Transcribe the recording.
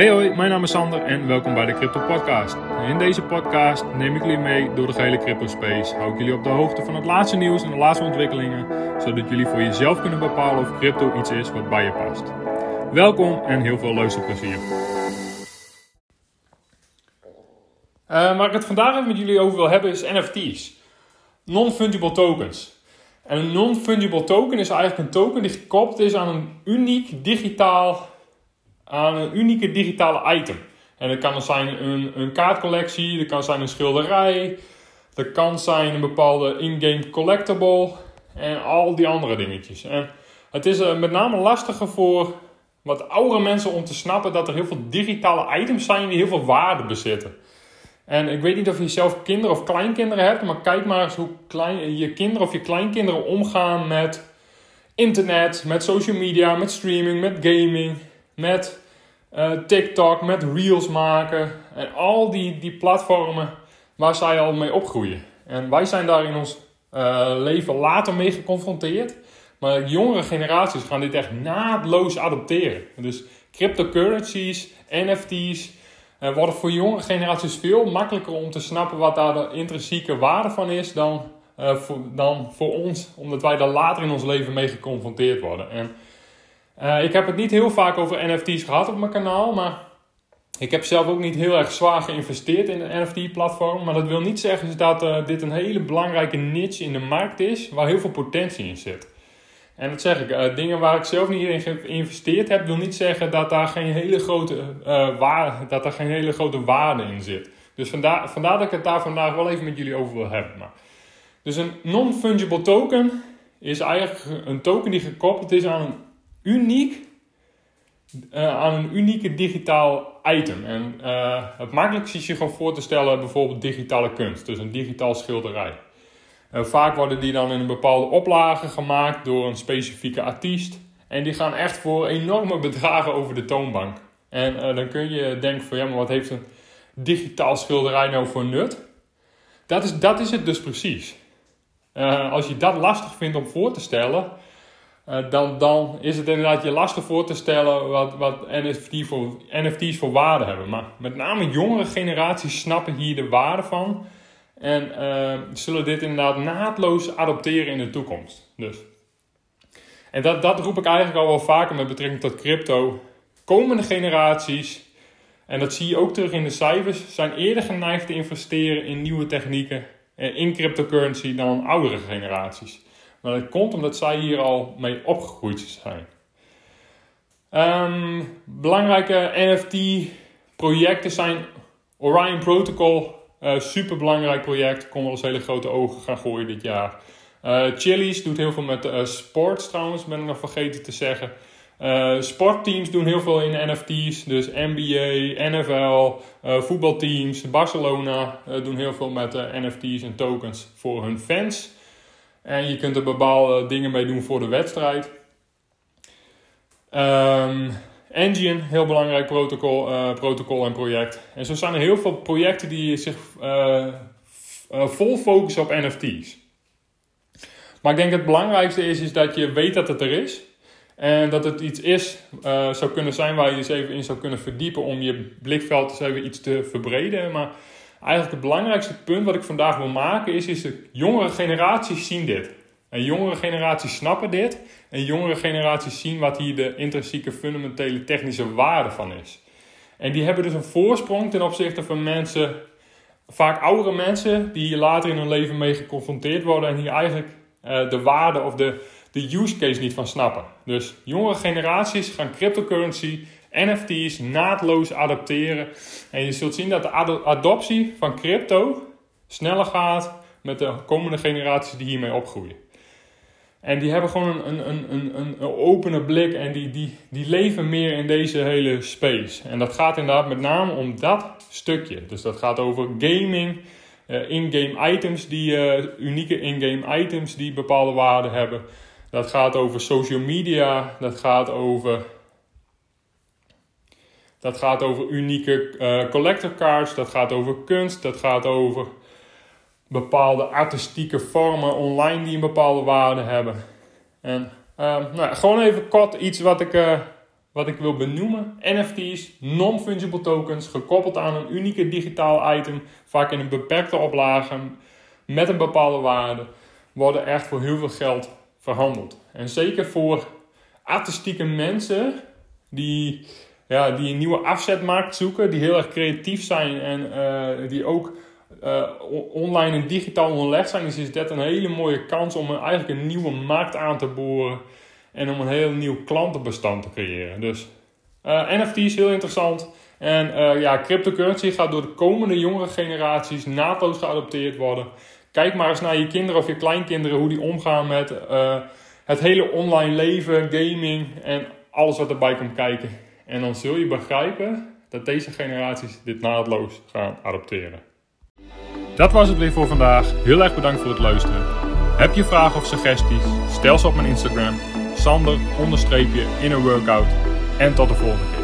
Hey hoi, mijn naam is Sander en welkom bij de Crypto Podcast. In deze podcast neem ik jullie mee door de gehele crypto space. Hou ik jullie op de hoogte van het laatste nieuws en de laatste ontwikkelingen, zodat jullie voor jezelf kunnen bepalen of crypto iets is wat bij je past. Welkom en heel veel luisterplezier. Uh, waar ik het vandaag met jullie over wil hebben is NFT's. Non-fungible tokens. En een non-fungible token is eigenlijk een token die gekoppeld is aan een uniek digitaal aan een unieke digitale item. En dat kan zijn een, een kaartcollectie, dat kan zijn een schilderij, dat kan zijn een bepaalde in-game collectible en al die andere dingetjes. En het is uh, met name lastiger voor wat oudere mensen om te snappen dat er heel veel digitale items zijn die heel veel waarde bezitten. En ik weet niet of je zelf kinderen of kleinkinderen hebt, maar kijk maar eens hoe klein, je kinderen of je kleinkinderen omgaan met internet, met social media, met streaming, met gaming, met uh, TikTok, met reels maken. En al die, die platformen waar zij al mee opgroeien. En wij zijn daar in ons uh, leven later mee geconfronteerd. Maar jongere generaties gaan dit echt naadloos adopteren. Dus cryptocurrencies, NFT's. Uh, worden voor jongere generaties veel makkelijker om te snappen wat daar de intrinsieke waarde van is dan, voor, dan voor ons, omdat wij daar later in ons leven mee geconfronteerd worden. En uh, ik heb het niet heel vaak over NFT's gehad op mijn kanaal, maar ik heb zelf ook niet heel erg zwaar geïnvesteerd in een NFT-platform. Maar dat wil niet zeggen dat uh, dit een hele belangrijke niche in de markt is, waar heel veel potentie in zit. En dat zeg ik, uh, dingen waar ik zelf niet in geïnvesteerd heb, wil niet zeggen dat daar geen hele grote, waarde, dat daar geen hele grote waarde in zit. Dus vandaar, vandaar dat ik het daar vandaag wel even met jullie over wil hebben. Dus een non-fungible token is eigenlijk een token die gekoppeld is aan een uniek uh, aan een unieke digitaal item. En uh, het makkelijkste is je gewoon voor te stellen bijvoorbeeld digitale kunst, dus een digitaal schilderij. Uh, vaak worden die dan in een bepaalde oplage gemaakt door een specifieke artiest. En die gaan echt voor enorme bedragen over de toonbank. En dan kun je denken van ja, maar wat heeft een digitaal schilderij nou voor nut? Dat is, dat is het dus precies. als je dat lastig vindt om voor te stellen, uh, dan, dan is het inderdaad je lastig voor te stellen wat, wat voor, NFT's voor waarde hebben. Maar met name jongere generaties snappen hier de waarde van. En uh, zullen dit inderdaad naadloos adopteren in de toekomst. Dus. En dat, dat roep ik eigenlijk al wel vaker met betrekking tot crypto. Komende generaties, en dat zie je ook terug in de cijfers, zijn eerder geneigd te investeren in nieuwe technieken en in cryptocurrency dan oudere generaties. Maar dat komt omdat zij hier al mee opgegroeid zijn. Um, belangrijke NFT-projecten zijn Orion Protocol. Uh, super belangrijk project. Kon wel eens hele grote ogen gaan gooien dit jaar. Uh, Chili's doet heel veel met uh, sports trouwens, ben ik nog vergeten te zeggen. Sportteams doen heel veel in NFT's. Dus NBA, NFL, voetbalteams, Barcelona doen heel veel met NFT's en tokens voor hun fans. En je kunt er bepaalde dingen mee doen voor de wedstrijd. Um, Engine, heel belangrijk protocol, uh, protocol en project. En zo zijn er heel veel projecten die zich uh, uh, vol focussen op NFT's. Maar ik denk het belangrijkste is, is dat je weet dat het er is. En dat het iets is, zou kunnen zijn waar je eens even in zou kunnen verdiepen om je blikveld eens even iets te verbreden. Maar eigenlijk het belangrijkste punt wat ik vandaag wil maken is, is de jongere generaties zien dit. En jongere generaties snappen dit. En jongere generaties zien wat hier de intrinsieke fundamentele technische waarde van is. En die hebben dus een voorsprong ten opzichte van mensen, vaak oudere mensen, die hier later in hun leven mee geconfronteerd worden en hier eigenlijk uh, de waarde of de, de use case niet van snappen. Dus jongere generaties gaan cryptocurrency NFT's naadloos adapteren. En je zult zien dat de adoptie van crypto sneller gaat met de komende generaties die hiermee opgroeien. En die hebben gewoon een, een, een, een, opene blik en die, die, die leven meer in deze hele space. En dat gaat inderdaad met name om dat stukje. Dus dat gaat over gaming, uh, in-game items, die, uh, unieke in-game items die bepaalde waarde hebben. Dat gaat over social media, dat gaat over dat gaat over unieke uh, collector cards, dat gaat over kunst, dat gaat over bepaalde artistieke vormen online die een bepaalde waarde hebben. En uh, nou, gewoon even kort iets wat ik, uh, wat ik wil benoemen. NFT's, non-fungible tokens, gekoppeld aan een unieke digitaal item, vaak in een beperkte oplage, met een bepaalde waarde, worden echt voor heel veel geld verhandeld. En zeker voor artistieke mensen die, ja, die een nieuwe afzetmarkt zoeken, die heel erg creatief zijn en uh, die ook uh, online en digitaal onderlegd zijn, dus is dit een hele mooie kans om eigenlijk een nieuwe markt aan te boren en om een heel nieuw klantenbestand te creëren. Dus uh, NFT is heel interessant. En ja, cryptocurrency gaat door de komende jongere generaties naadloos geadopteerd worden. Kijk maar eens naar je kinderen of je kleinkinderen, hoe die omgaan met het hele online leven, gaming en alles wat erbij komt kijken. En dan zul je begrijpen dat deze generaties dit naadloos gaan adopteren. Dat was het weer voor vandaag. Heel erg bedankt voor het luisteren. Heb je vragen of suggesties? Stel ze op mijn Instagram. Sander in een workout. En tot de volgende keer.